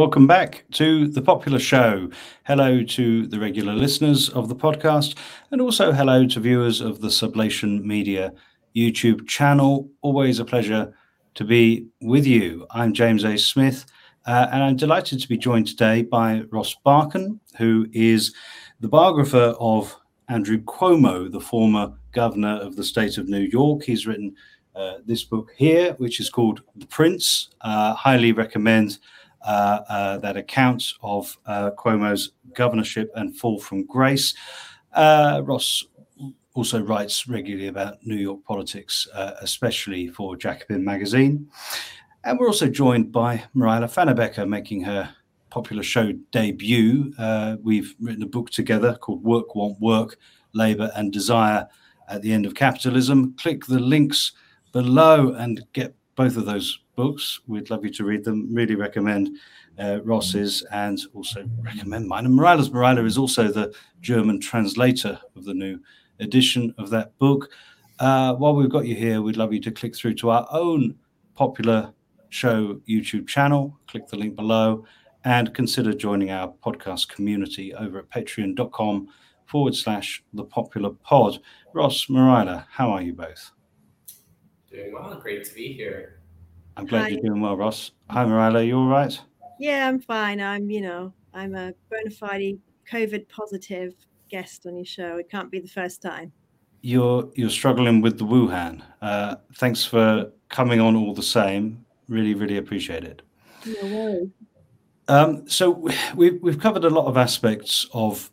welcome back to the popular show. Hello to the regular listeners of the podcast, and also hello to viewers of the Sublation Media YouTube channel. Always a pleasure to be with you. I'm James A. Smith, uh, and I'm delighted to be joined today by Ross Barkan, who is the biographer of Andrew Cuomo, the former governor of the state of New York. He's written uh, this book here, which is called The Prince. Uh, highly recommend that account of uh, Cuomo's governorship and fall from grace. Ross also writes regularly about New York politics, especially for Jacobin magazine. And we're also joined by Mareile Pfannebecker making her popular show debut. Uh, we've written a book together called Work, Want, Work, Labour and Desire at the End of Capitalism. Click the links below and get both of those books. We'd love you to read them. Really recommend uh, Ross's and also recommend mine. And Morales Morales is also the German translator of the new edition of that book. Uh, while we've got you here, we'd love you to click through to our own popular show YouTube channel. Click the link below and consider joining our podcast community over at patreon.com forward slash the popular pod. Ross, Mareile, how are you both? Doing well. Great to be here. I'm glad Hi. you're doing well, Ross. Hi, Mareile. You all right? Yeah, I'm fine. I'm, you know, I'm a bona fide COVID positive guest on your show. It can't be the first time. You're you're struggling with the Wuhan. Uh, thanks for coming on all the same. Really, really appreciate it. No worries. Um, so we've we've covered a lot of aspects of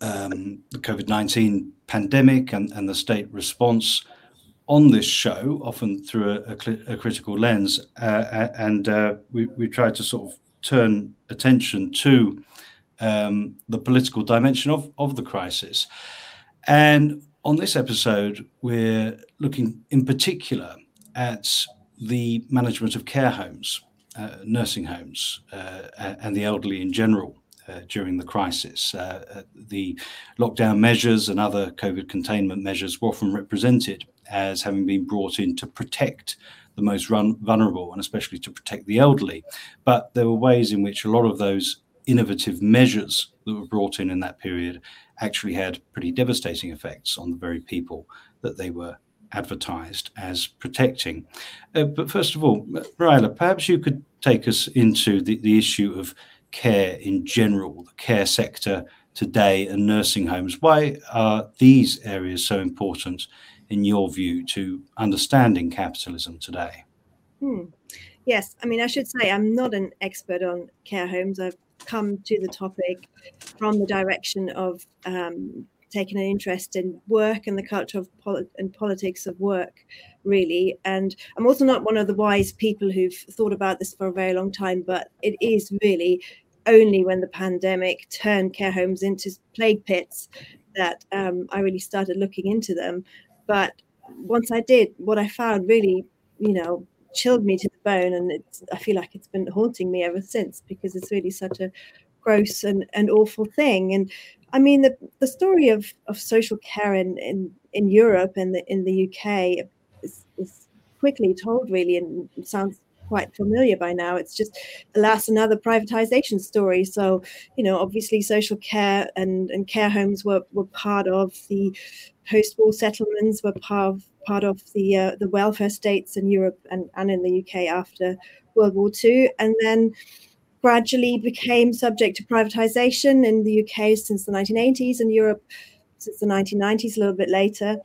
um, the COVID nineteen pandemic and, and the state response on this show, often through a, a, a critical lens, uh, and uh, we, we tried to sort of turn attention to um, the political dimension of, of the crisis. And on this episode, we're looking in particular at the management of care homes, uh, nursing homes, uh, and the elderly in general. Uh, during the crisis. Uh, uh, the lockdown measures and other COVID containment measures were often represented as having been brought in to protect the most run, vulnerable and especially to protect the elderly. But there were ways in which a lot of those innovative measures that were brought in in that period actually had pretty devastating effects on the very people that they were advertised as protecting. Uh, but first of all, Mareile, perhaps you could take us into the, the issue of care in general, the care sector today and nursing homes. Why are these areas so important in your view, to understanding capitalism today? Hmm. Yes, I mean, I should say I'm not an expert on care homes. I've come to the topic from the direction of um, taking an interest in work and the culture of and politics of work, really. And I'm also not one of the wise people who've thought about this for a very long time, but it is really only when the pandemic turned care homes into plague pits that um, I really started looking into them. But once I did, what I found really, you know, chilled me to the bone, and it's, I feel like it's been haunting me ever since because it's really such a gross and, and awful thing. And I mean, the, the story of, of social care in, in, in Europe and the, in the UK is, is quickly told, really, and sounds quite familiar by now. It's just, alas, another privatization story. So, you know, obviously social care and, and care homes were, were part of the post-war settlements, were part of, part of the, uh, the welfare states in Europe and, and in the UK after World War II. And then gradually became subject to privatization in the UK since the 1980s and Europe since the 1990s, a little bit later.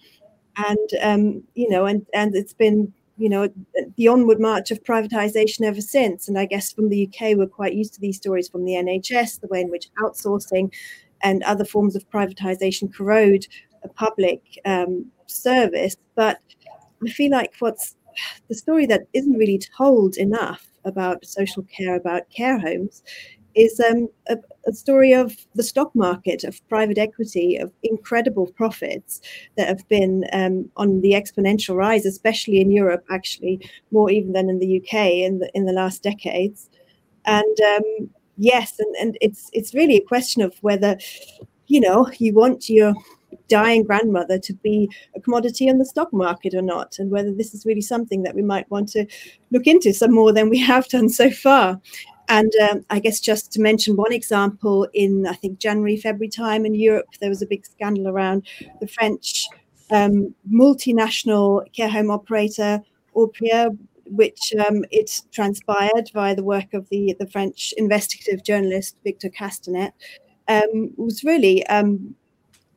And, um, you know, and, and it's been you know the onward march of privatization ever since and i guess from the uk we're quite used to these stories from the nhs the way in which outsourcing and other forms of privatization corrode a public um, service but i feel like what's the story that isn't really told enough about social care about care homes is um, a, a, story of the stock market, of private equity, of incredible profits that have been um, on the exponential rise, especially in Europe, actually more even than in the UK in the in the last decades. And um, yes, and, and it's it's really a question of whether you know you want your dying grandmother to be a commodity on the stock market or not, and whether this is really something that we might want to look into some more than we have done so far. and um, I guess just to mention one example, in I think January, February time in Europe, there was a big scandal around the French um, multinational care home operator Orpea, which um, it transpired via the work of the, the French investigative journalist Victor Castanet, um, was really um,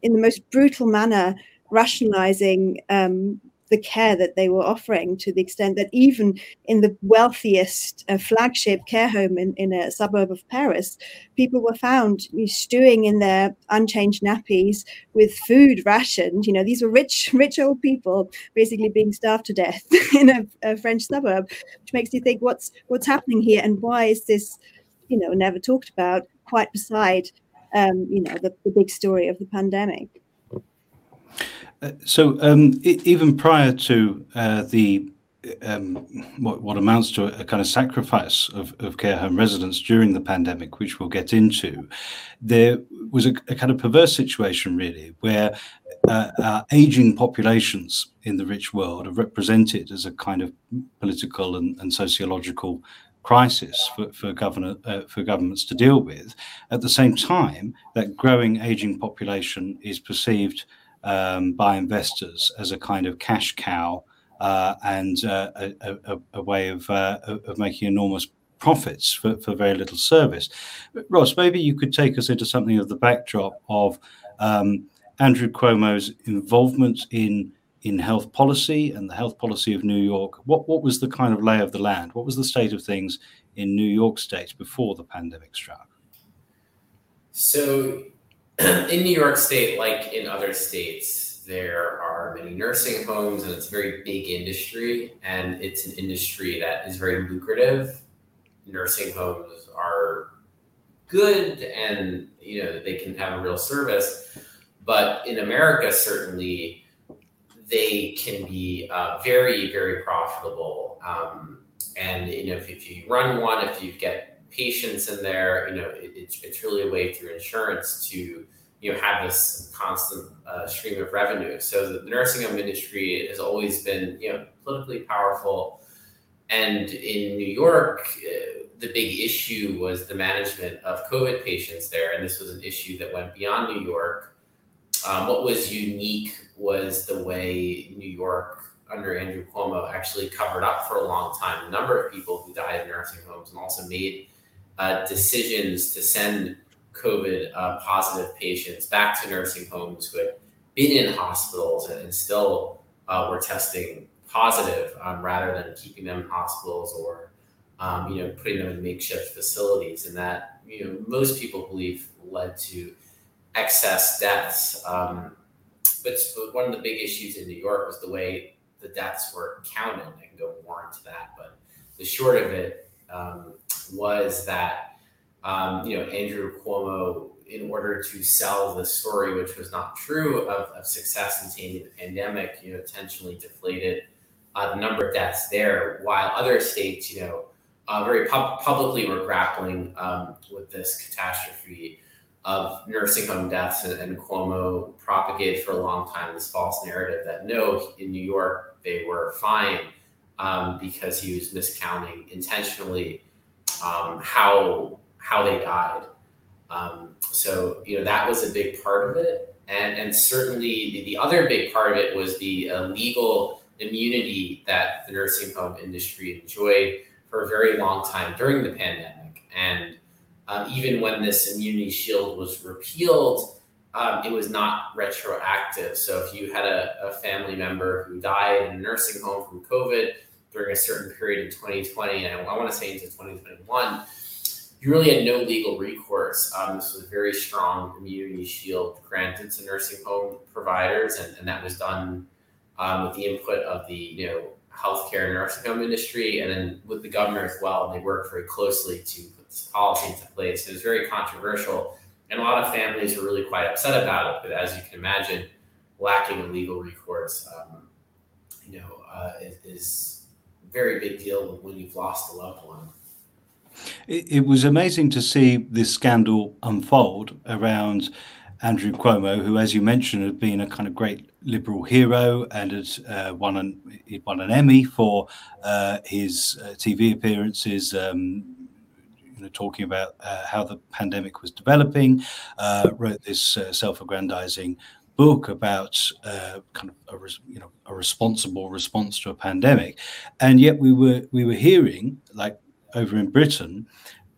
in the most brutal manner rationalizing um, the care that they were offering to the extent that even in the wealthiest uh, flagship care home in, in a suburb of Paris, people were found stewing in their unchanged nappies with food rationed. You know, these were rich, rich old people basically being starved to death in a, a French suburb, which makes you think what's what's happening here and why is this, you know, never talked about quite beside um, you know, the, the big story of the pandemic. Uh, so um, even prior to uh, the um, what, what, amounts to a, kind of sacrifice of, of, care home residents during the pandemic, which we'll get into, there was a, a kind of perverse situation, really, where uh, aging populations in the rich world are represented as a kind of political and, and sociological crisis for, for, governor, uh, for governments to deal with. At the same time, that growing aging population is perceived um, by investors as a kind of cash cow uh, and uh, a, a, a, way of, uh, of making enormous profits for, for very little service. Ross, maybe you could take us into something of the backdrop of um, Andrew Cuomo's involvement in in health policy and the health policy of New York. What what was the kind of lay of the land? What was the state of things in New York State before the pandemic struck? So, in New York State, like in other states, there are many nursing homes, and it's a very big industry, and it's an industry that is very lucrative. Nursing homes are good, and you know they can have a real service, but in America, certainly they can be uh, very, very profitable. Um, and you know, if, if, you run one, if you get patients in there, you know, it, it's, it's really a way through insurance to you know have this constant uh, stream of revenue. So the nursing home industry has always been you know politically powerful. And in New York, uh, the big issue was the management of COVID patients there, and this was an issue that went beyond New York. Um, what was unique was the way New York under Andrew Cuomo actually covered up for a long time the number of people who died in nursing homes and also made uh, decisions to send COVID uh, positive patients back to nursing homes who had been in hospitals and, and still uh, were testing positive um, rather than keeping them in hospitals or um, you know putting them in makeshift facilities. And that you know most people believe led to excess deaths um, but, one of the big issues in New York was the way the deaths were counted. I can go more into that, but the short of it um, was that um, you know Andrew Cuomo, in order to sell the story, which was not true, of, of success in taming the pandemic, you know, intentionally deflated uh, the number of deaths there, while other states, you know, uh, very pub- publicly were grappling um, with this catastrophe of nursing home deaths, and, and, Cuomo propagated for a long time this false narrative that no, in New York they were fine um, because he was miscounting intentionally um, how how they died. Um, so you know that was a big part of it, and and certainly the, the other big part of it was the uh, legal immunity that the nursing home industry enjoyed for a very long time during the pandemic, and um, even when this immunity shield was repealed, um, it was not retroactive. So if you had a, a, family member who died in a nursing home from COVID during a certain period in 2020, and I, want to say into 2021, you really had no legal recourse. Um, this was a very strong immunity shield granted to nursing home providers, and, and that was done um, with the input of the you know healthcare nursing home industry, and then with the governor as well. And they worked very closely to policy into place. It was very controversial, and a lot of families were really quite upset about it. But as you can imagine, lacking a legal recourse, um, you know, uh, is, is a very big deal when you've lost a loved one. It, it was amazing to see this scandal unfold around Andrew Cuomo, who, as you mentioned, had been a kind of great liberal hero and had uh, won an he won an Emmy for uh, his uh, TV appearances, um, talking about uh, how the pandemic was developing, uh, wrote this uh, self-aggrandizing book about uh, kind of a, you know a responsible response to a pandemic, and yet we were we were hearing like over in Britain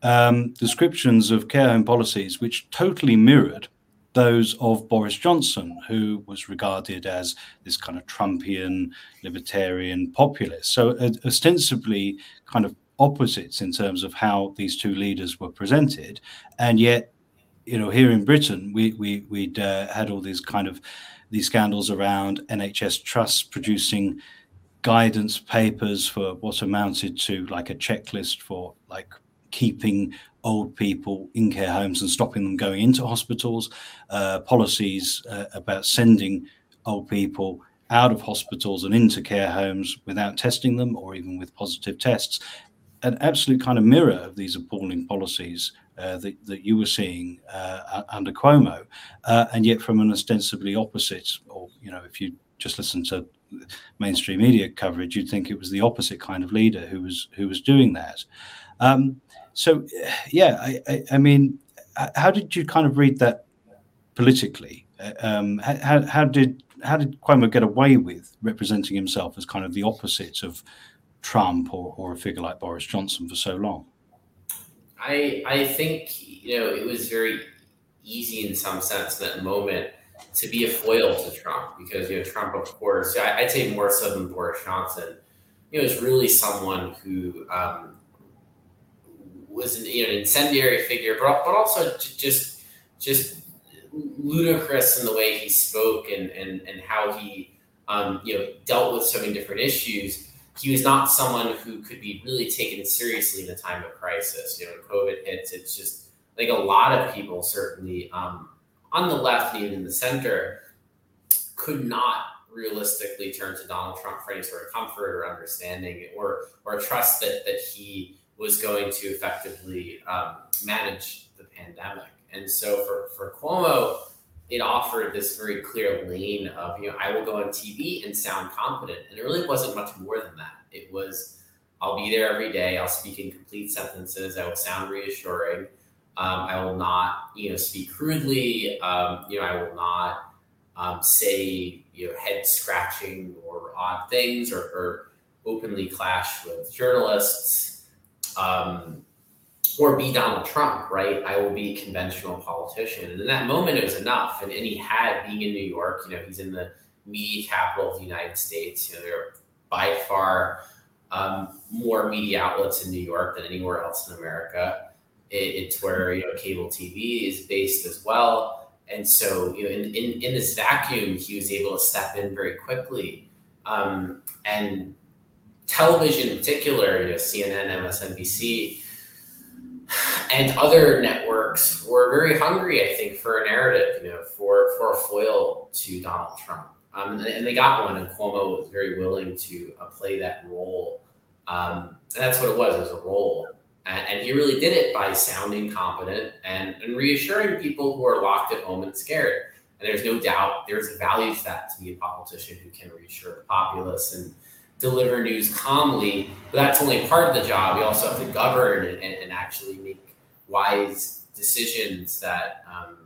um, descriptions of care home policies which totally mirrored those of Boris Johnson, who was regarded as this kind of Trumpian libertarian populist. So uh, ostensibly kind of opposites in terms of how these two leaders were presented, and yet you know, here in Britain, we we we'd uh, had all these kind of these scandals around NHS trusts producing guidance papers for what amounted to like a checklist for like keeping old people in care homes and stopping them going into hospitals, uh, policies uh, about sending old people out of hospitals and into care homes without testing them or even with positive tests. An absolute kind of mirror of these appalling policies uh, that, that you were seeing uh, under Cuomo, uh, and yet from an ostensibly opposite, or you know, if you just listen to mainstream media coverage, you'd think it was the opposite kind of leader who was who was doing that. Um, so, yeah, I, I, I, mean, how did you kind of read that politically? Um, how, how did how did Cuomo get away with representing himself as kind of the opposite of Trump or, or a figure like Boris Johnson for so long? I I think you know it was very easy in some sense that moment to be a foil to Trump because you know Trump, of course, I, would say more so than Boris Johnson, you know, is really someone who um, was an, you know, an incendiary figure, but but also just just ludicrous in the way he spoke and and and how he um, you know dealt with so many different issues he was not someone who could be really taken seriously in a time of crisis. You know, when COVID hits, it's just like a lot of people, certainly um, on the left and even in the center, could not realistically turn to Donald Trump for any sort of comfort or understanding or or trust that that he was going to effectively um, manage the pandemic. And so for for Cuomo, it offered this very clear lane of, you know, I will go on TV and sound confident. And it really wasn't much more than that. It was, I'll be there every day. I'll speak in complete sentences. I will sound reassuring. Um, I will not, you know, speak crudely. Um, you know, I will not um, say, you know, head scratching or odd things or, or openly clash with journalists. Um, or be Donald Trump, right? I will be a conventional politician. And in that moment, it was enough. And, and he had, being in New York, you know, he's in the media capital of the United States. You know, there are by far um, more media outlets in New York than anywhere else in America. It, it's where, you know, cable TV is based as well. And so, you know, in, in, in this vacuum, he was able to step in very quickly. Um, and television in particular, you know, CNN, MSNBC, and other networks were very hungry, I think, for a narrative, you know, for for a foil to Donald Trump. Um, and, they got one, and Cuomo was very willing to uh, play that role. Um, and that's what it was, it was a role. And, and, he really did it by sounding competent and, and reassuring people who are locked at home and scared. And there's no doubt there's a value to that to be a politician who can reassure the populace and deliver news calmly. But that's only part of the job. We also have to govern and, and actually make wise decisions that um,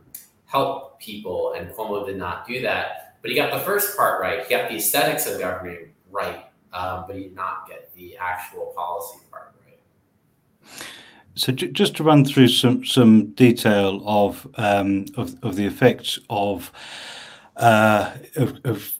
help people. And Cuomo did not do that. But he got the first part right. He got the aesthetics of governing right, um, but he did not get the actual policy part right. So j- just to run through some some detail of um, of, of the effects of, uh, of, of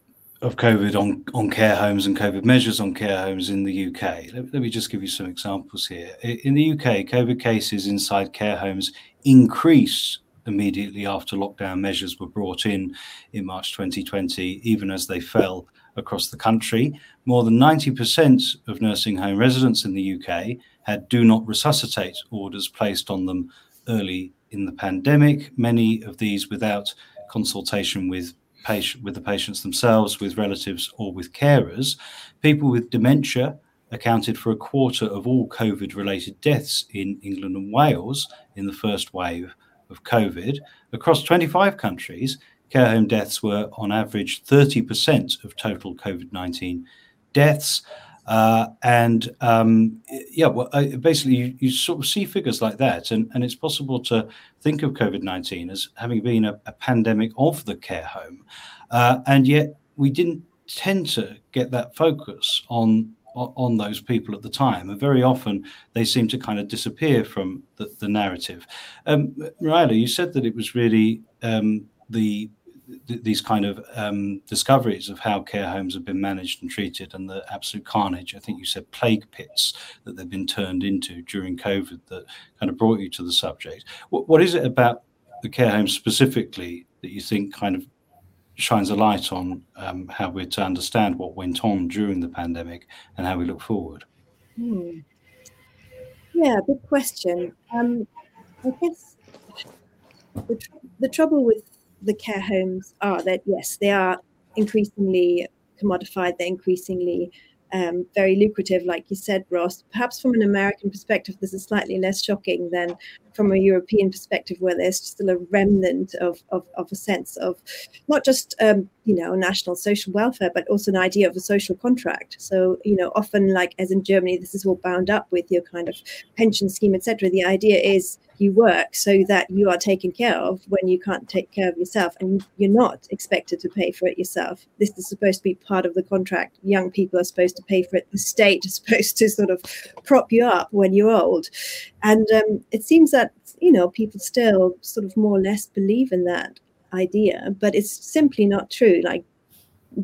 of COVID on, on care homes and COVID measures on care homes in the UK. Let, let, me just give you some examples here. In the UK, COVID cases inside care homes increase immediately after lockdown measures were brought in in March 2020, even as they fell across the country. More than 90% of nursing home residents in the UK had do not resuscitate orders placed on them early in the pandemic, many of these without consultation with patient with the patients themselves, with relatives, or with carers. People with dementia accounted for a quarter of all COVID related deaths in England and Wales in the first wave of COVID. Across 25 countries, care home deaths were on average 30% of total COVID 19 deaths. Uh, and um, yeah, well, basically, you, you, sort of see figures like that, and, and it's possible to think of COVID 19 as having been a, a, pandemic of the care home. Uh, and yet, we didn't tend to get that focus on on those people at the time, and very often they seem to kind of disappear from the, the narrative. Um, Riley, you said that it was really um, the these kind of um, discoveries of how care homes have been managed and treated and the absolute carnage. I think you said plague pits that they've been turned into during COVID that kind of brought you to the subject. what, what is it about the care homes specifically that you think kind of shines a light on um, how we're to understand what went on during the pandemic and how we look forward? Hmm. Yeah, big question. Um, I guess the, tr- the trouble with the care homes are that yes, they are increasingly commodified. They're increasingly um, very lucrative, like you said, Ross. Perhaps from an American perspective, this is slightly less shocking than from a European perspective, where there's still a remnant of, of, of a sense of not just um, you know national social welfare, but also an idea of a social contract. So you know, often like as in Germany, this is all bound up with your kind of pension scheme, etc. The idea is you work so that you are taken care of when you can't take care of yourself and you're not expected to pay for it yourself this is supposed to be part of the contract young people are supposed to pay for it the state is supposed to sort of prop you up when you're old and um, it seems that you know people still sort of more or less believe in that idea but it's simply not true like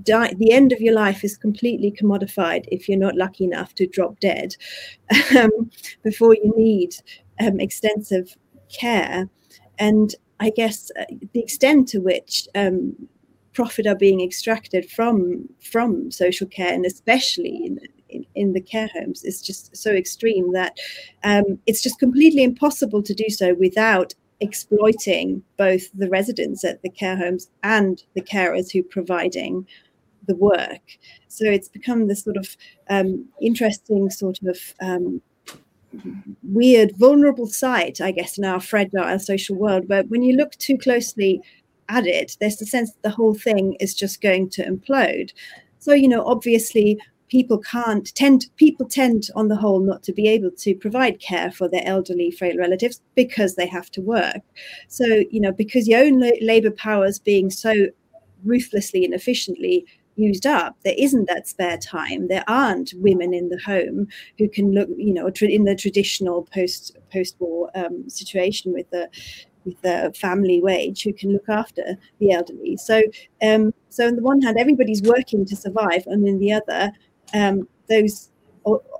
die, the end of your life is completely commodified if you're not lucky enough to drop dead um, before you need um, extensive care. And I guess uh, the extent to which um, profit are being extracted from from social care, and especially in, in, the care homes, is just so extreme that um, it's just completely impossible to do so without exploiting both the residents at the care homes and the carers who are providing the work. So it's become this sort of um, interesting sort of um, weird, vulnerable site, I guess, in our fragile social world. But when you look too closely at it, there's the sense that the whole thing is just going to implode. So, you know, obviously, people can't tend people tend on the whole not to be able to provide care for their elderly frail relatives because they have to work. So you know because your own labor powers being so ruthlessly and efficiently used up there isn't that spare time. There aren't women in the home who can look you know in the traditional post post war um, situation with the with the family wage who can look after the elderly. So um, so on the one hand everybody's working to survive and in the other um, those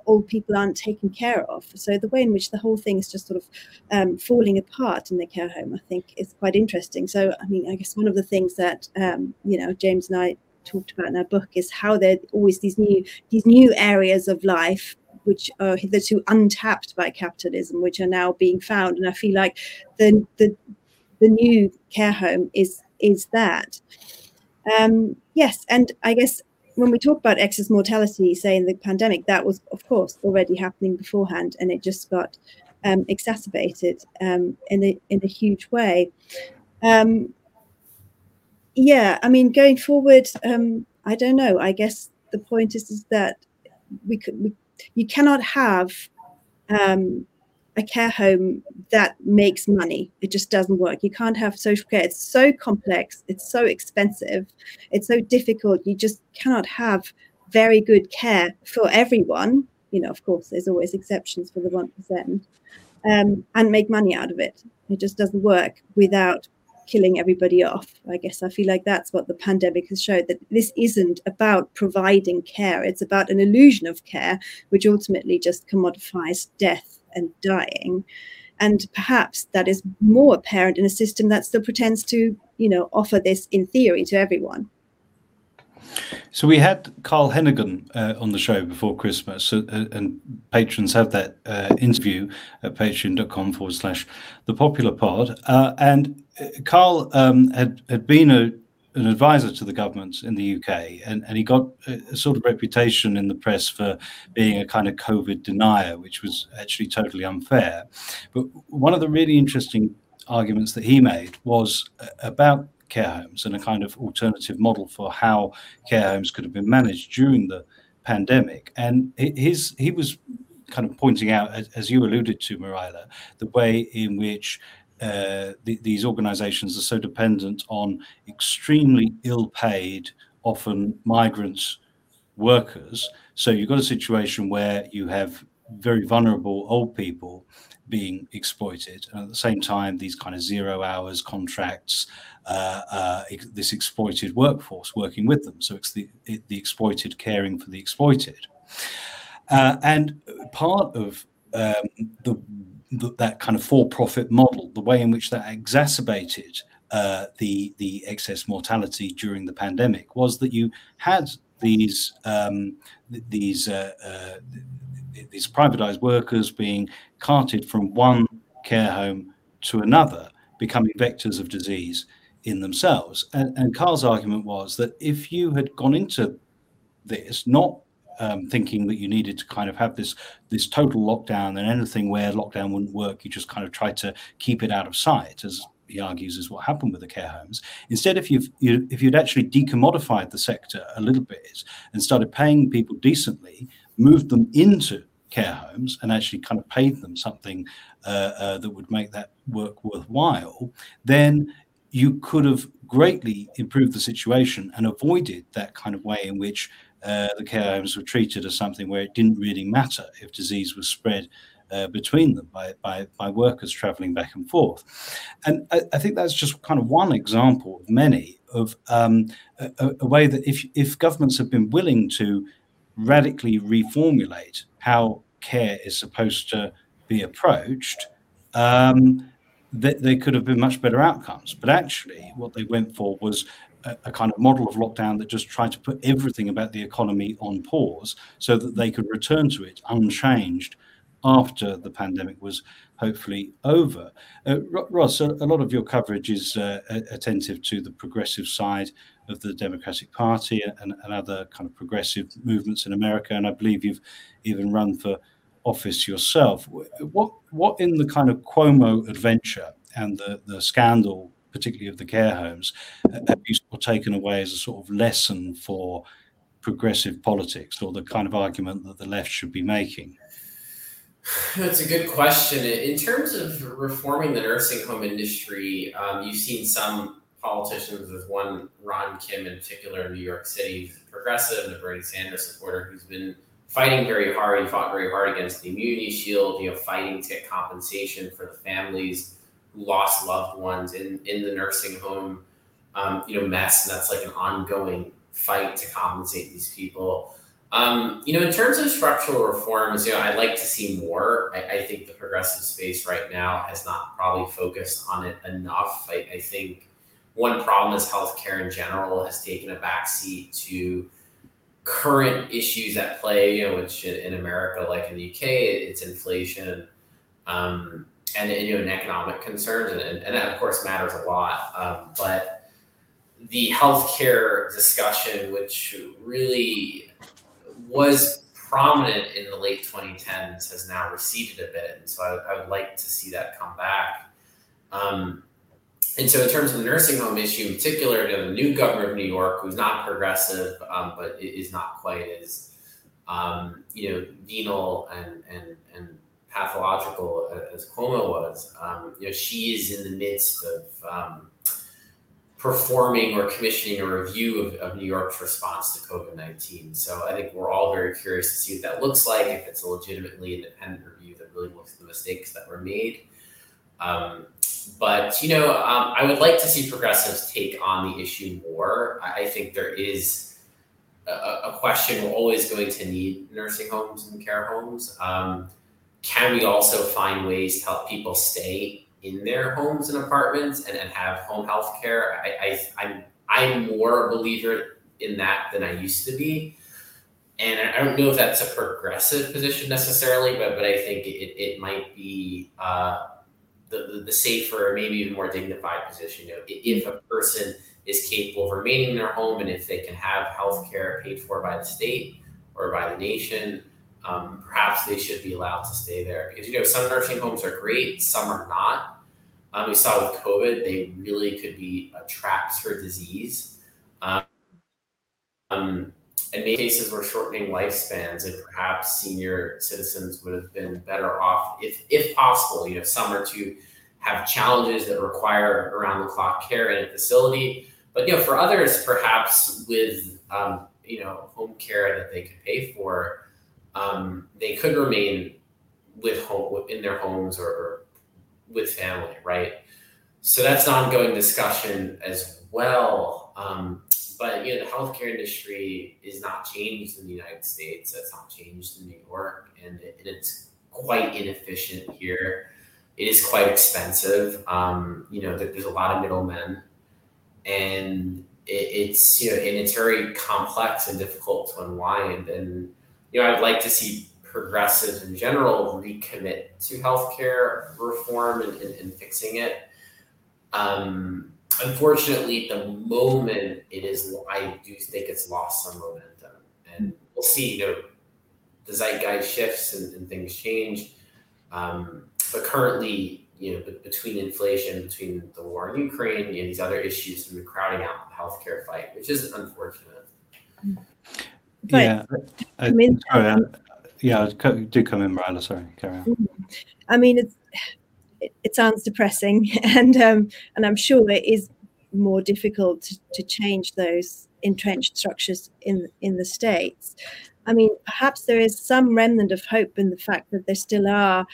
old people aren't taken care of. So the way in which the whole thing is just sort of um, falling apart in the care home, I think, is quite interesting. So I mean, I guess one of the things that um, you know James and I talked about in our book is how there are always these new these new areas of life which are hitherto untapped by capitalism, which are now being found. And I feel like the the the new care home is is that. Um, yes, and I guess when we talk about excess mortality, say in the pandemic, that was of course already happening beforehand, and it just got um, exacerbated um, in a in a huge way. Um, yeah, I mean, going forward, um, I don't know. I guess the point is, is that we could, we, you cannot have um, a care home that makes money. It just doesn't work. You can't have social care. It's so complex. It's so expensive. It's so difficult. You just cannot have very good care for everyone. You know, of course, there's always exceptions for the one percent, um, and make money out of it. It just doesn't work without killing everybody off. I guess I feel like that's what the pandemic has showed that this isn't about providing care, it's about an illusion of care, which ultimately just commodifies death and dying. And perhaps that is more apparent in a system that still pretends to, you know, offer this in theory to everyone. So we had Carl Heneghan uh, on the show before Christmas, uh, and patrons have that uh, interview at patreon.com forward slash the popular pod. Uh, and uh, Carl um, had, had been a, an advisor to the government in the UK, and, and he got a, a, sort of reputation in the press for being a kind of COVID denier, which was actually totally unfair. But one of the really interesting arguments that he made was uh, about care homes and a kind of alternative model for how care homes could have been managed during the pandemic, and his he was kind of pointing out, as, as you alluded to, Mareile, the way in which uh, the, these organizations are so dependent on extremely ill-paid, often migrants workers. So you've got a situation where you have very vulnerable old people being exploited, and at the same time, these kind of zero hours contracts, uh, uh, ex- this exploited workforce working with them. So it's the it, the exploited caring for the exploited, uh, and part of um, the, that kind of for-profit model, the way in which that exacerbated uh, the the excess mortality during the pandemic was that you had these um, these uh, uh, these privatized workers being carted from one care home to another, becoming vectors of disease in themselves. And, and Carl's argument was that if you had gone into this not um, thinking that you needed to kind of have this this total lockdown and anything where lockdown wouldn't work, you just kind of tried to keep it out of sight, as he argues is what happened with the care homes. Instead, if you've you, if you'd actually decommodified the sector a little bit and started paying people decently, moved them into care homes and actually kind of paid them something uh, uh, that would make that work worthwhile, then you could have greatly improved the situation and avoided that kind of way in which uh, the care homes were treated as something where it didn't really matter if disease was spread uh, between them by, by, by workers traveling back and forth. And I, I, think that's just kind of one example of many of um, a, a, way that if, if governments have been willing to radically reformulate how care is supposed to be approached, um, that they could have been much better outcomes. But actually, what they went for was a, kind of model of lockdown that just tried to put everything about the economy on pause so that they could return to it unchanged after the pandemic was hopefully over. Uh, Ross, a, a, lot of your coverage is uh, attentive to the progressive side of the Democratic Party and, and, other kind of progressive movements in America, and I believe you've even run for office yourself. What what in the kind of Cuomo adventure and the the scandal, particularly of the care homes, have you taken away as a sort of lesson for progressive politics, or the kind of argument that the left should be making? That's a good question. In terms of reforming the nursing home industry, um, you've seen some politicians, with one Ron Kim in particular in New York City, progressive and a Bernie Sanders supporter, who's been fighting very hard. He fought very hard against the immunity shield, you know, fighting to get compensation for the families lost loved ones in, in the nursing home, um, you know, mess. And that's like an ongoing fight to compensate these people. Um, you know, in terms of structural reforms, you know, I'd like to see more. I, I, think the progressive space right now has not probably focused on it enough. I, I think one problem is healthcare in general has taken a backseat to current issues at play, you know, which in, America, like in the UK, it's inflation um, and, you know, and economic concerns. And, and, that, of course, matters a lot. Um, but the healthcare discussion, which really was prominent in the late 2010s, has now receded a bit. And so I, I would like to see that come back. Um, and so, in terms of the nursing home issue in particular, you know, the new governor of New York, who's not progressive, um, but is not quite as um, you know venal and and and pathological as Cuomo was, um, you know, she is in the midst of um, performing or commissioning a review of, of New York's response to COVID 19. So I think we're all very curious to see what that looks like, if it's a legitimately independent review that really looks at the mistakes that were made. Um, but you know, um, I would like to see progressives take on the issue more. I, I think there is a, a, question we're always going to need nursing homes and care homes. Um, can we also find ways to help people stay in their homes and apartments and, and have home health care? I, I, I'm I'm more a believer in that than I used to be. And I don't know if that's a progressive position necessarily, but but I think it, it might be uh, the, the, safer, maybe even more dignified position. You know, if a person is capable of remaining in their home and if they can have health care paid for by the state or by the nation, um, perhaps they should be allowed to stay there. Because, you know, some nursing homes are great, some are not. Um, we saw with COVID, they really could be traps for disease. Um, in many cases, we're shortening lifespans, and perhaps senior citizens would have been better off, if if possible, you know, some are two have challenges that require around the clock care in a facility. But you know, for others, perhaps with um, you know home care that they could pay for, um, they could remain with home in their homes or, or with family, right? So that's an ongoing discussion as well. Um, but you know, the healthcare industry is not changed in the United States. That's not changed in New York, and, it, and it's quite inefficient here. It is quite expensive. Um, you know, there's a lot of middlemen, and it, it's you know, and it's very complex and difficult to unwind. And you know, I'd like to see progressives in general recommit to healthcare reform and, and, and fixing it. Um, unfortunately, the moment it is, I do think it's lost some momentum, and we'll see. You know, the zeitgeist shifts and, and things change. Um, but currently, you know, between inflation, between the war in Ukraine, and these other issues, and the crowding out the healthcare fight, which is unfortunate. But, yeah, I, I mean, sorry, yeah, do come in, Mareile. Sorry, carry on. Mm-hmm. I mean, it's it, it sounds depressing, and um, and I'm sure it is more difficult to, to change those entrenched structures in in the states. I mean, perhaps there is some remnant of hope in the fact that there still are,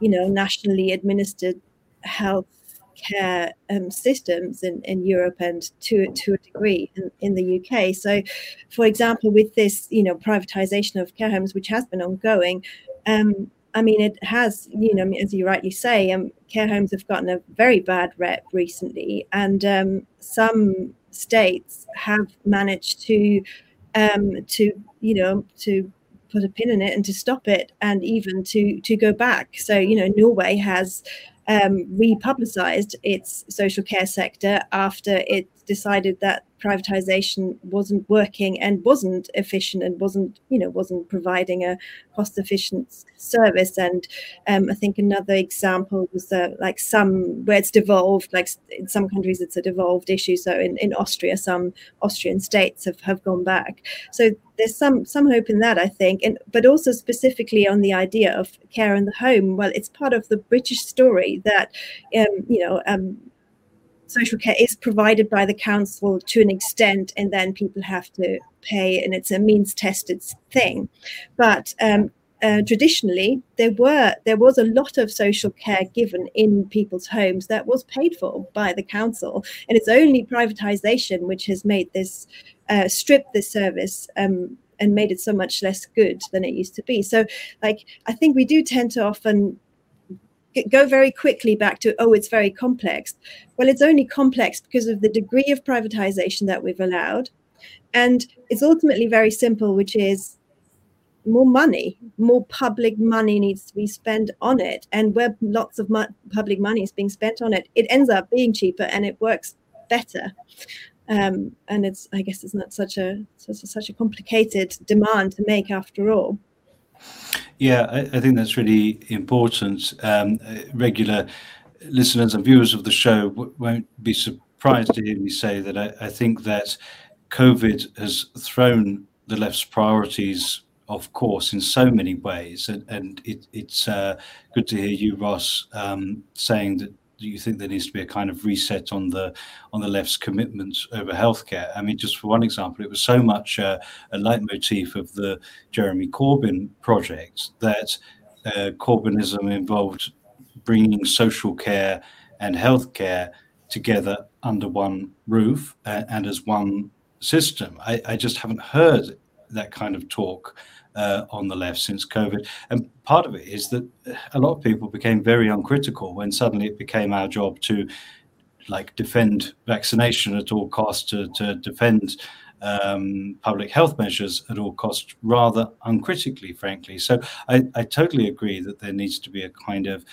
you know, nationally administered health care um, systems in, in Europe and to to a degree in, in the UK. So, for example, with this you know privatization of care homes, which has been ongoing, um, I mean, it has, you know, as you rightly say, um, care homes have gotten a very bad rep recently, and um, some states have managed to, um, to you know, to put a pin in it and to stop it, and even to to go back. So, you know, Norway has um, republicized its social care sector after it decided that privatization wasn't working and wasn't efficient and wasn't you know wasn't providing a cost efficient service. And um, i think another example was uh, like some where it's devolved like in some countries it's a devolved issue. So in, in austria some austrian states have, have gone back. So there's some some hope in that i think. And but also specifically on the idea of care in the home. Well it's part of the british story that um, you know um, social care is provided by the council to an extent, and then people have to pay, and it's a means tested thing. But um, uh, traditionally, there were there was a lot of social care given in people's homes that was paid for by the council, and it's only privatization which has made this uh, strip this service um, and made it so much less good than it used to be. So, like, I think we do tend to often go very quickly back to oh it's very complex. Well it's only complex because of the degree of privatization that we've allowed. And it's ultimately very simple which is more money more public money needs to be spent on it. And where lots of mo- public money is being spent on it it ends up being cheaper and it works better. Um, and it's i guess it's not such a such a, such a complicated demand to make after all yeah, I, I think that's really important. Um, regular listeners and viewers of the show w- won't be surprised to hear me say that I, I think that COVID has thrown the left's priorities of course in so many ways and, and it, it's uh, good to hear you ross um, saying that do you think there needs to be a kind of reset on the on the left's commitment over healthcare? I mean, just for one example, it was so much uh, a leitmotif of the Jeremy Corbyn project that uh, Corbynism involved bringing social care and healthcare together under one roof uh, and as one system. I, I just haven't heard that kind of talk uh, on the left since COVID. And part of it is that a lot of people became very uncritical when suddenly it became our job to like defend vaccination at all costs, to, to defend um, public health measures at all costs, rather uncritically, frankly. So I, I totally agree that there needs to be a kind of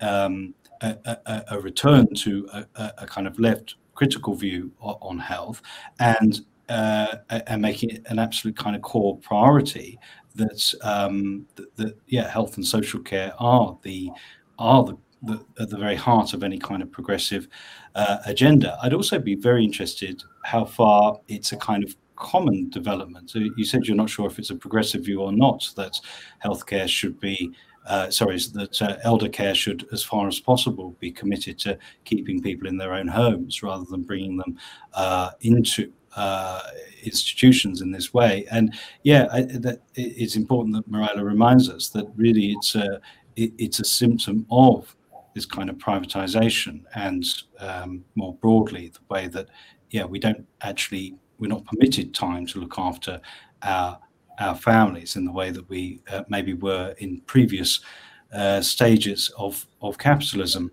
um, a, a, a, return to a, a, kind of left critical view on health and uh, and making it an absolute kind of core priority that, um, that, that, yeah, health and social care are the are the, the at the very heart of any kind of progressive uh, agenda. I'd also be very interested how far it's a kind of common development. So you said you're not sure if it's a progressive view or not that healthcare should be. Uh, sorry, that uh, elder care should, as far as possible, be committed to keeping people in their own homes rather than bringing them uh, into uh, institutions in this way. And yeah, I, that it's important that Mareile reminds us that really it's a it, it's a symptom of this kind of privatization and um, more broadly the way that yeah we don't actually we're not permitted time to look after our our families in the way that we uh, maybe were in previous uh, stages of of capitalism.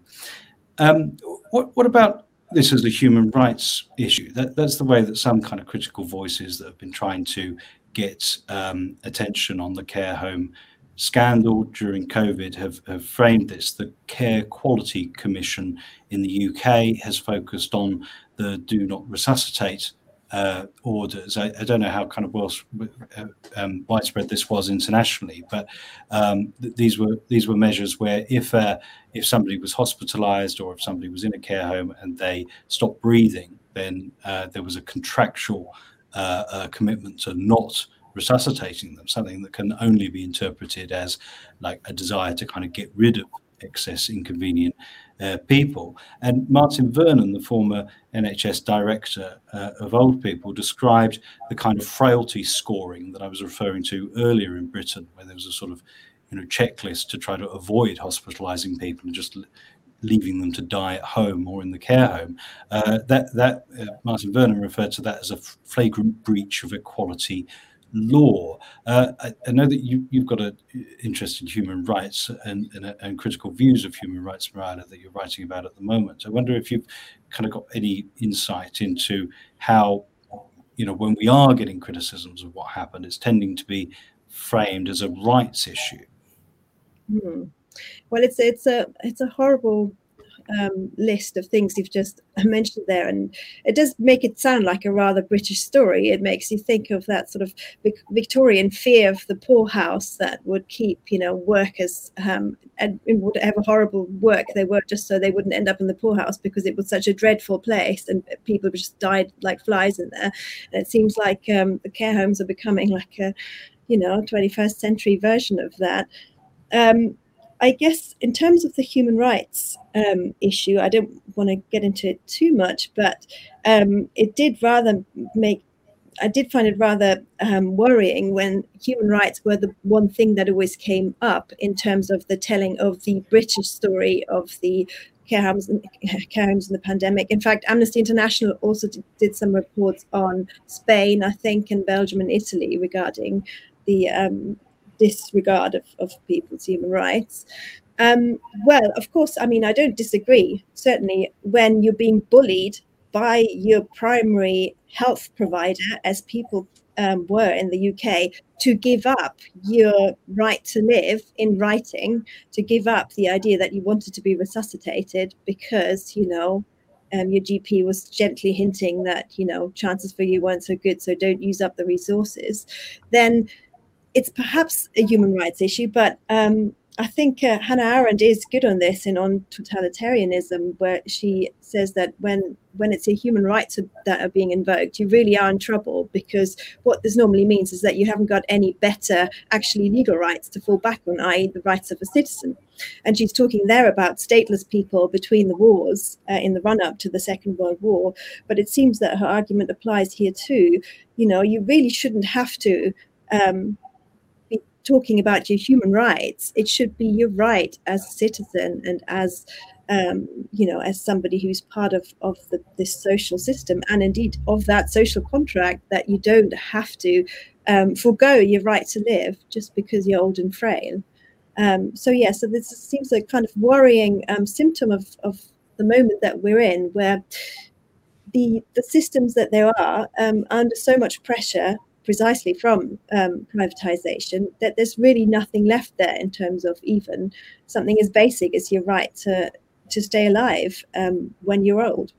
Um, what what about this as a human rights issue? That that's the way that some kind of critical voices that have been trying to get um, attention on the care home scandal during COVID have, have framed this. The Care Quality Commission in the UK has focused on the do not resuscitate uh, orders. I, I, don't know how kind of well uh, um, widespread this was internationally, but um, th- these were these were measures where if uh, if somebody was hospitalised or if somebody was in a care home and they stopped breathing, then uh, there was a contractual uh, uh, commitment to not resuscitating them, something that can only be interpreted as like a desire to kind of get rid of excess inconvenient uh, people. And Martin Vernon, the former NHS director uh, of old people, described the kind of frailty scoring that I was referring to earlier in Britain, where there was a sort of you know checklist to try to avoid hospitalizing people and just leaving them to die at home or in the care home. Uh, that that uh, Martin Vernon referred to that as a flagrant breach of equality law. Uh, I, I, know that you, have got an interest in human rights and, and, and, critical views of human rights, Mareile, that you're writing about at the moment. I wonder if you've kind of got any insight into how, you know, when we are getting criticisms of what happened, it's tending to be framed as a rights issue. Hmm. Well, it's it's a it's a horrible um, list of things you've just mentioned there, and it does make it sound like a rather British story. It makes you think of that sort of Victorian fear of the poorhouse that would keep, you know, workers um, and whatever horrible work they worked just so they wouldn't end up in the poorhouse because it was such a dreadful place and people just died like flies in there. And it seems like um, the care homes are becoming like a, you know, 21st century version of that. Um, I guess in terms of the human rights um, issue, I don't want to get into it too much, but um, it did rather make I did find it rather um, worrying when human rights were the one thing that always came up in terms of the telling of the British story of the care homes and care homes the pandemic. In fact, Amnesty International also did, did some reports on Spain, I think, and Belgium and Italy regarding the um, disregard of, of people's human rights. Um, well, of course, I mean, I don't disagree. Certainly, when you're being bullied by your primary health provider, as people um, were in the UK, to give up your right to live in writing, to give up the idea that you wanted to be resuscitated because, you know, um, your GP was gently hinting that, you know, chances for you weren't so good, so don't use up the resources, then it's perhaps a human rights issue, but um, I think uh, Hannah Arendt is good on this and on totalitarianism, where she says that when when it's your human rights that are being invoked, you really are in trouble because what this normally means is that you haven't got any better actually legal rights to fall back on, i.e., the rights of a citizen. And she's talking there about stateless people between the wars uh, in the run up to the Second World War. But it seems that her argument applies here too. You know, you really shouldn't have to. Um, talking about your human rights, it should be your right as a citizen and as um, you know, as somebody who's part of of the, this social system and indeed of that social contract, that you don't have to um, forego your right to live just because you're old and frail. Um, so yeah, so this seems a kind of worrying um, symptom of of the moment that we're in, where the the systems that there are um, are under so much pressure precisely from um, privatization that there's really nothing left there in terms of even something as basic as your right to to stay alive um, when you're old.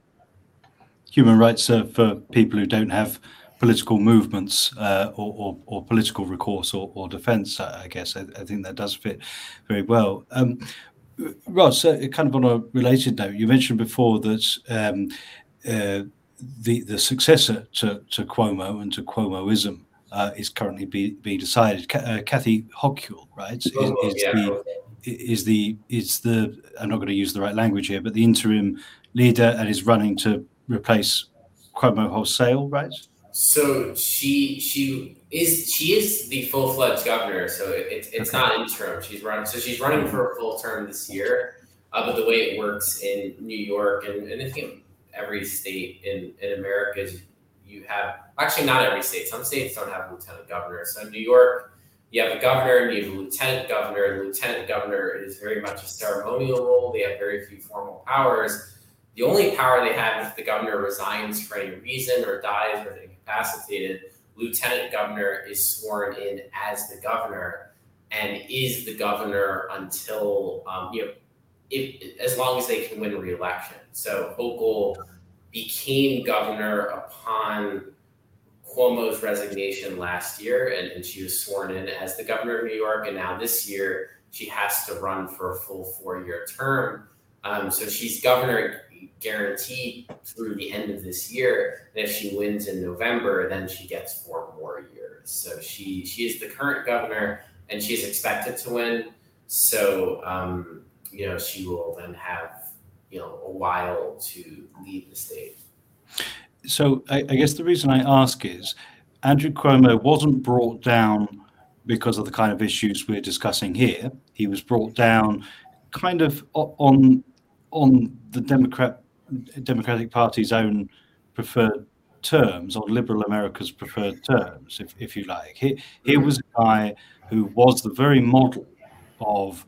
Human rights uh, for people who don't have political movements uh, or, or, or, political recourse or, or defence. I guess I, I, think that does fit very well. Um, Ross, uh, kind of on a related note, you mentioned before that um, uh, the the successor to, to Cuomo and to Cuomoism uh, is currently being be decided. Uh, Kathy Hochul, right, is, is yeah. the is the is the I'm not going to use the right language here, but the interim leader and is running to replace Cuomo wholesale, right? So she she is she is the full fledged governor. So it, it's okay. not interim. She's running. So she's running for a full term this year. Uh, but the way it works in New York and, and I think every state in in America is you have actually not every state. Some states don't have lieutenant governors. So in New York, you have a governor and you have a lieutenant governor, and lieutenant governor is very much a ceremonial role. They have very few formal powers. The only power they have if the governor resigns for any reason or dies or is incapacitated, lieutenant governor is sworn in as the governor and is the governor until um, you know if, as long as they can win re-election. So Hochul became governor upon Cuomo's resignation last year, and, and she was sworn in as the governor of New York. And now this year, she has to run for a full four-year term. Um, so she's governor guaranteed through the end of this year. And if she wins in November, then she gets four more years. So she she is the current governor, and she's expected to win. So um, you know she will then have you know a while to leave the state. So I, I guess the reason I ask is Andrew Cuomo wasn't brought down because of the kind of issues we're discussing here. He was brought down kind of on on the Democrat Democratic Party's own preferred terms, or liberal America's preferred terms, if, if you like. He, he was a guy who was the very model of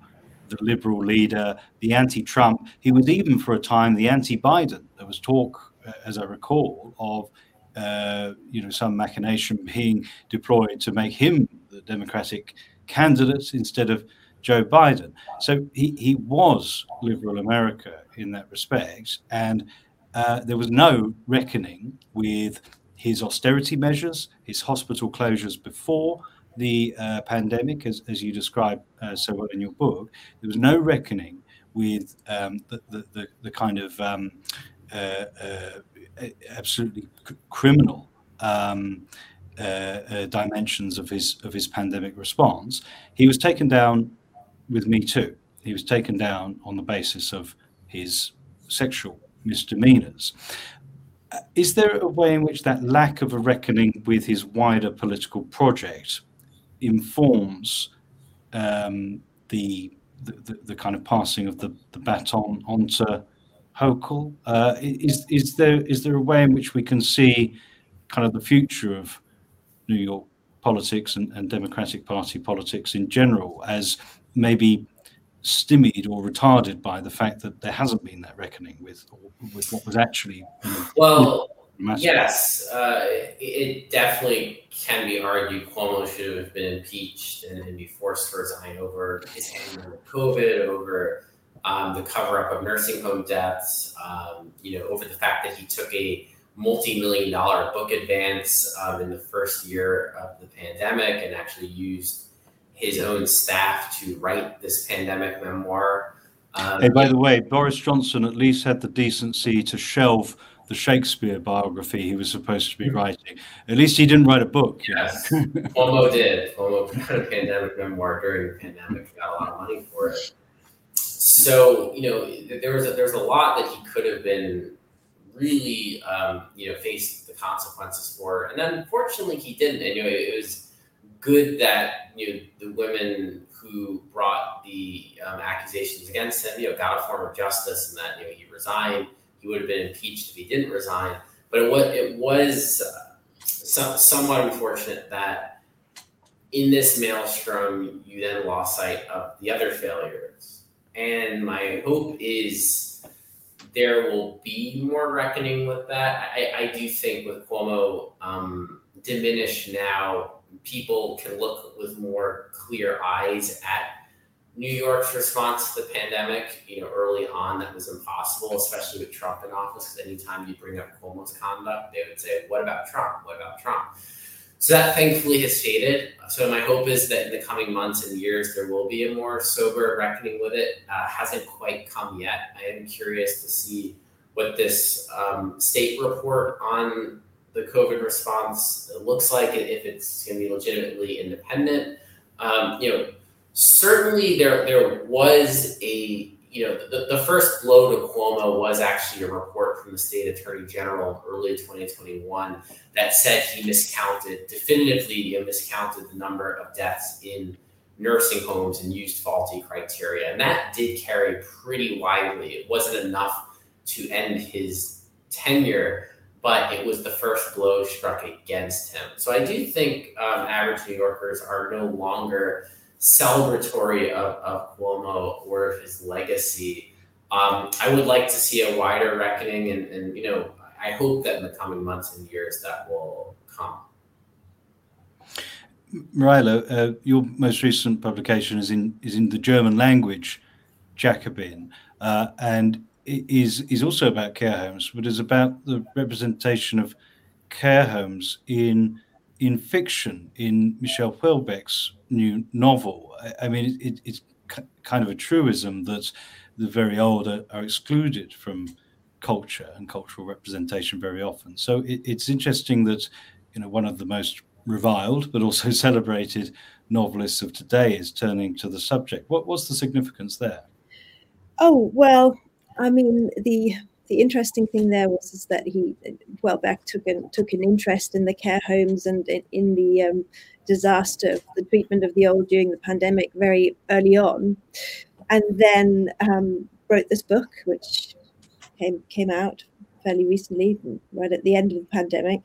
the liberal leader, the anti Trump. He was even for a time the anti Biden. There was talk, uh, as I recall, of uh, you know some machination being deployed to make him the Democratic candidate instead of Joe Biden. So he, he was liberal America in that respect. And uh, there was no reckoning with his austerity measures, his hospital closures before, the uh, pandemic, as, as you describe uh, so well in your book, there was no reckoning with um, the, the, the, kind of um, uh, uh absolutely c- criminal um, uh, uh, dimensions of his of his pandemic response. He was taken down with Me Too. He was taken down on the basis of his sexual misdemeanors. Is there a way in which that lack of a reckoning with his wider political project informs um, the, the, the kind of passing of the, the baton onto Hochul. Uh, is is there is there a way in which we can see kind of the future of New York politics and, and Democratic Party politics in general as maybe stymied or retarded by the fact that there hasn't been that reckoning with with what was actually you know, well Yes, uh, it definitely can be argued Cuomo should have been impeached and, and be forced to resign over his handling of COVID, over um, the cover up of nursing home deaths, um, you know, over the fact that he took a multi-million dollar book advance um, in the first year of the pandemic and actually used his own staff to write this pandemic memoir. Um, hey, by the way, Boris Johnson at least had the decency to shelve the Shakespeare biography he was supposed to be hmm. writing. At least he didn't write a book. Yes, Cuomo did. Cuomo put out a pandemic memoir during the pandemic. He got a lot of money for it. So you know, there was a, there was a lot that he could have been really um, you know faced the consequences for, and then fortunately he didn't. And you know, it was good that you know the women who brought the um, accusations against him, you know, got a form of justice, and that you know he resigned he would have been impeached if he didn't resign. But it was, it was uh, some, somewhat unfortunate that in this maelstrom, you then lost sight of the other failures. And my hope is there will be more reckoning with that. I, I do think with Cuomo um, diminished now, people can look with more clear eyes at New York's response to the pandemic, you know, early on, that was impossible, especially with Trump in office. Because anytime you bring up Cuomo's conduct, they would say, "What about Trump? What about Trump?" So that thankfully has faded. So my hope is that in the coming months and years, there will be a more sober reckoning with it. Uh, hasn't quite come yet. I am curious to see what this um, state report on the COVID response looks like, if it's going to be legitimately independent. Um, you know, certainly there there was a you know the, the first blow to Cuomo was actually a report from the state attorney general early 2021 that said he miscounted definitively he miscounted the number of deaths in nursing homes and used faulty criteria, and that did carry pretty widely. It wasn't enough to end his tenure but it was the first blow struck against him. So I do think um, average New Yorkers are no longer celebratory of, of Cuomo or of his legacy. Um, I would like to see a wider reckoning, and, and you know, I hope that in the coming months and years that will come. Mareile, uh, your most recent publication is in is in the German language, Jacobin, uh, and is is also about care homes, but is about the representation of care homes in in fiction in Michel Houellebecq's new novel. I, I mean, it, it's kind of a truism that the very old are, are, excluded from culture and cultural representation very often. So it, it's interesting that you know one of the most reviled but also celebrated novelists of today is turning to the subject. What was the significance there? Oh well, I mean, the the interesting thing there was is that he Houellebecq took an took an interest in the care homes and in, in the um, disaster, the treatment of the old during the pandemic very early on, and then um, wrote this book, which came came out fairly recently, right at the end of the pandemic,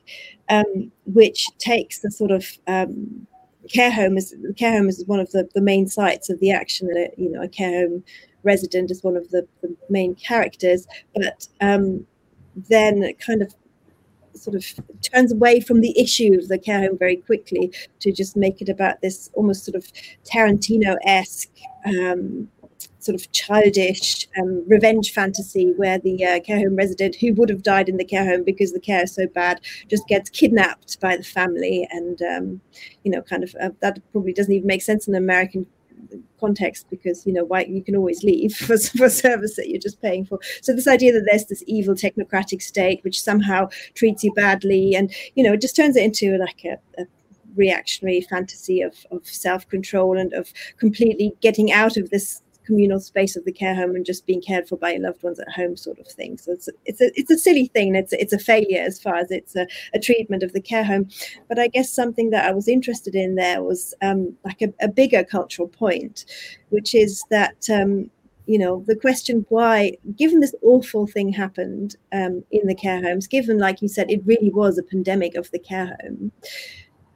um, which takes the sort of um, care home as care home is one of the, the main sites of the action. That you know, a care home resident is one of the, the main characters, but um, then kind of sort of turns away from the issue of the care home very quickly to just make it about this almost sort of Tarantino-esque um, sort of childish um, revenge fantasy where the uh, care home resident who would have died in the care home because the care is so bad just gets kidnapped by the family and um, you know kind of uh, that probably doesn't even make sense in American context because you know why you can always leave for, for service that you're just paying for. So this idea that there's this evil technocratic state which somehow treats you badly and you know it just turns it into like a, a reactionary fantasy of, of self-control and of completely getting out of this communal space of the care home and just being cared for by your loved ones at home sort of thing. So it's it's a it's a silly thing. It's it's a failure as far as it's a, a, treatment of the care home. But i guess something that i was interested in there was um, like a, a, bigger cultural point which is that um, you know the question why given this awful thing happened um, in the care homes given like you said it really was a pandemic of the care home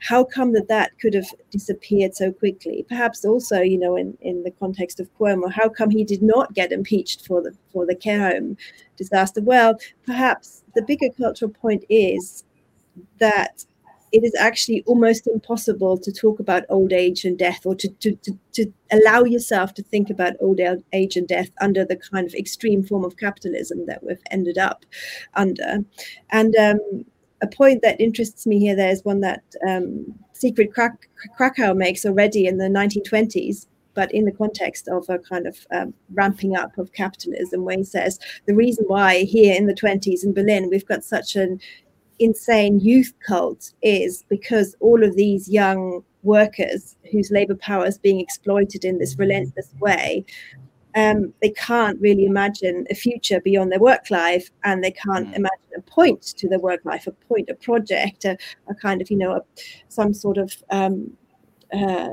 how come that that could have disappeared so quickly? Perhaps also, you know, in, in the context of Cuomo, how come he did not get impeached for the for the care home disaster? Well, perhaps the bigger cultural point is that it is actually almost impossible to talk about old age and death or to, to, to, to, allow yourself to think about old age and death under the kind of extreme form of capitalism that we've ended up under. And um, a point that interests me here there is one that um, Kracauer makes already in the 1920s, but in the context of a kind of um, ramping up of capitalism, where he says the reason why here in the 20s in Berlin we've got such an insane youth cult is because all of these young workers whose labor power is being exploited in this relentless way um, they can't really imagine a future beyond their work life and they can't mm. imagine a point to their work life a point a project a, a kind of you know a, some sort of um, uh,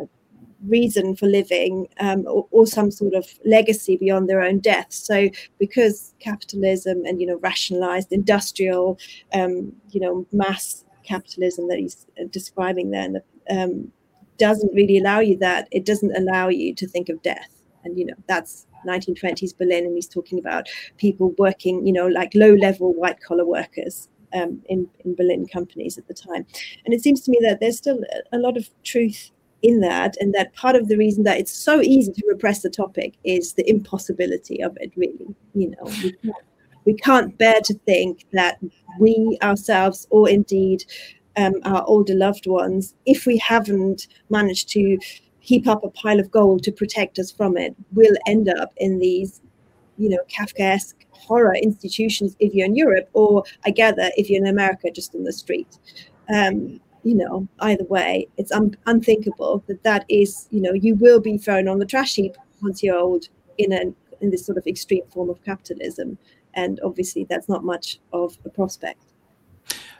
reason for living um, or, or, some sort of legacy beyond their own death so because capitalism and you know rationalized industrial um, you know mass capitalism that he's uh, describing there the, um, doesn't really allow you that it doesn't allow you to think of death and you know that's 1920s Berlin, and he's talking about people working, you know, like low level white collar workers um, in, in Berlin companies at the time. And it seems to me that there's still a lot of truth in that, and that part of the reason that it's so easy to repress the topic is the impossibility of it, really. You know, we can't, bear to think that we ourselves, or indeed um, our older loved ones, if we haven't managed to heap up a pile of gold to protect us from it will end up in these you know, Kafkaesque horror institutions if you're in Europe, or I gather if you're in America, just in the street. Um, you know, either way, it's un- unthinkable that that is, you know, you will be thrown on the trash heap once you're old in an in this sort of extreme form of capitalism, and obviously that's not much of a prospect.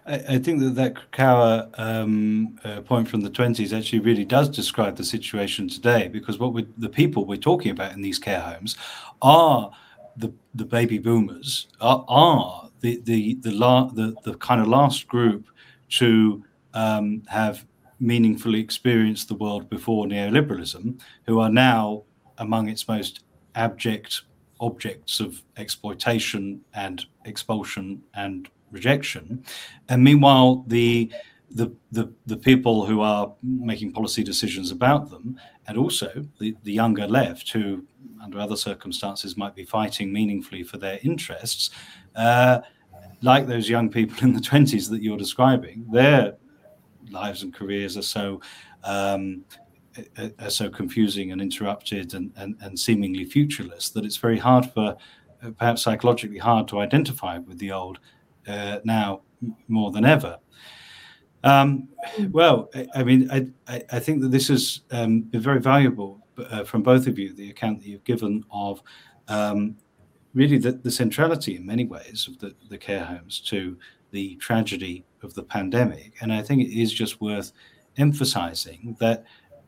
I, think that that Kracauer um, uh, point from the 20s actually really does describe the situation today because what the people we're talking about in these care homes are the, the baby boomers, are, are the, the, the, la, the, the kind of last group to um, have meaningfully experienced the world before neoliberalism, who are now among its most abject objects of exploitation and expulsion and rejection. And meanwhile, the the, the, the people who are making policy decisions about them, and also the, the younger left, who under other circumstances might be fighting meaningfully for their interests, uh, like those young people in the 20s that you're describing, their lives and careers are so um, are so confusing and interrupted and, and, and seemingly futureless that it's very hard for perhaps psychologically hard to identify with the old uh, now more than ever. Um, well, I, I mean, I, I, think that this has um, been very valuable uh, from both of you, the account that you've given of um, really the, the, centrality in many ways of the, the care homes to the tragedy of the pandemic. And I think it is just worth emphasizing that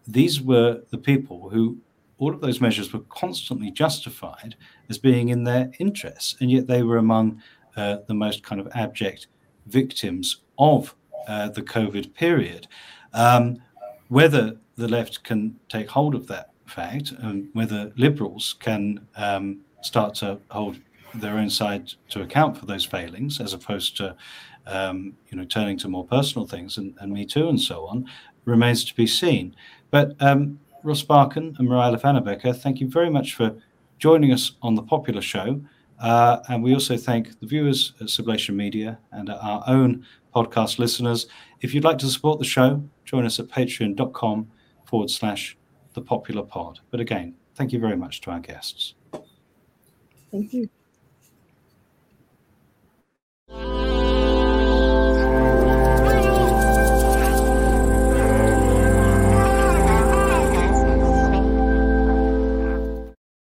these were the people who all of those measures were constantly justified as being in their interests, and yet they were among uh, the most kind of abject victims of uh, the COVID period. Um, whether the left can take hold of that fact and whether liberals can um, start to hold their own side to account for those failings as opposed to um, you know turning to more personal things and, and me too and so on remains to be seen but um, Ross Barkan and Mareile Pfannebecker, thank you very much for joining us on the popular show. Uh, and we also thank the viewers at Sublation Media and our own podcast listeners. If you'd like to support the show, join us at patreon.com forward slash the popular pod. But again, thank you very much to our guests. Thank you.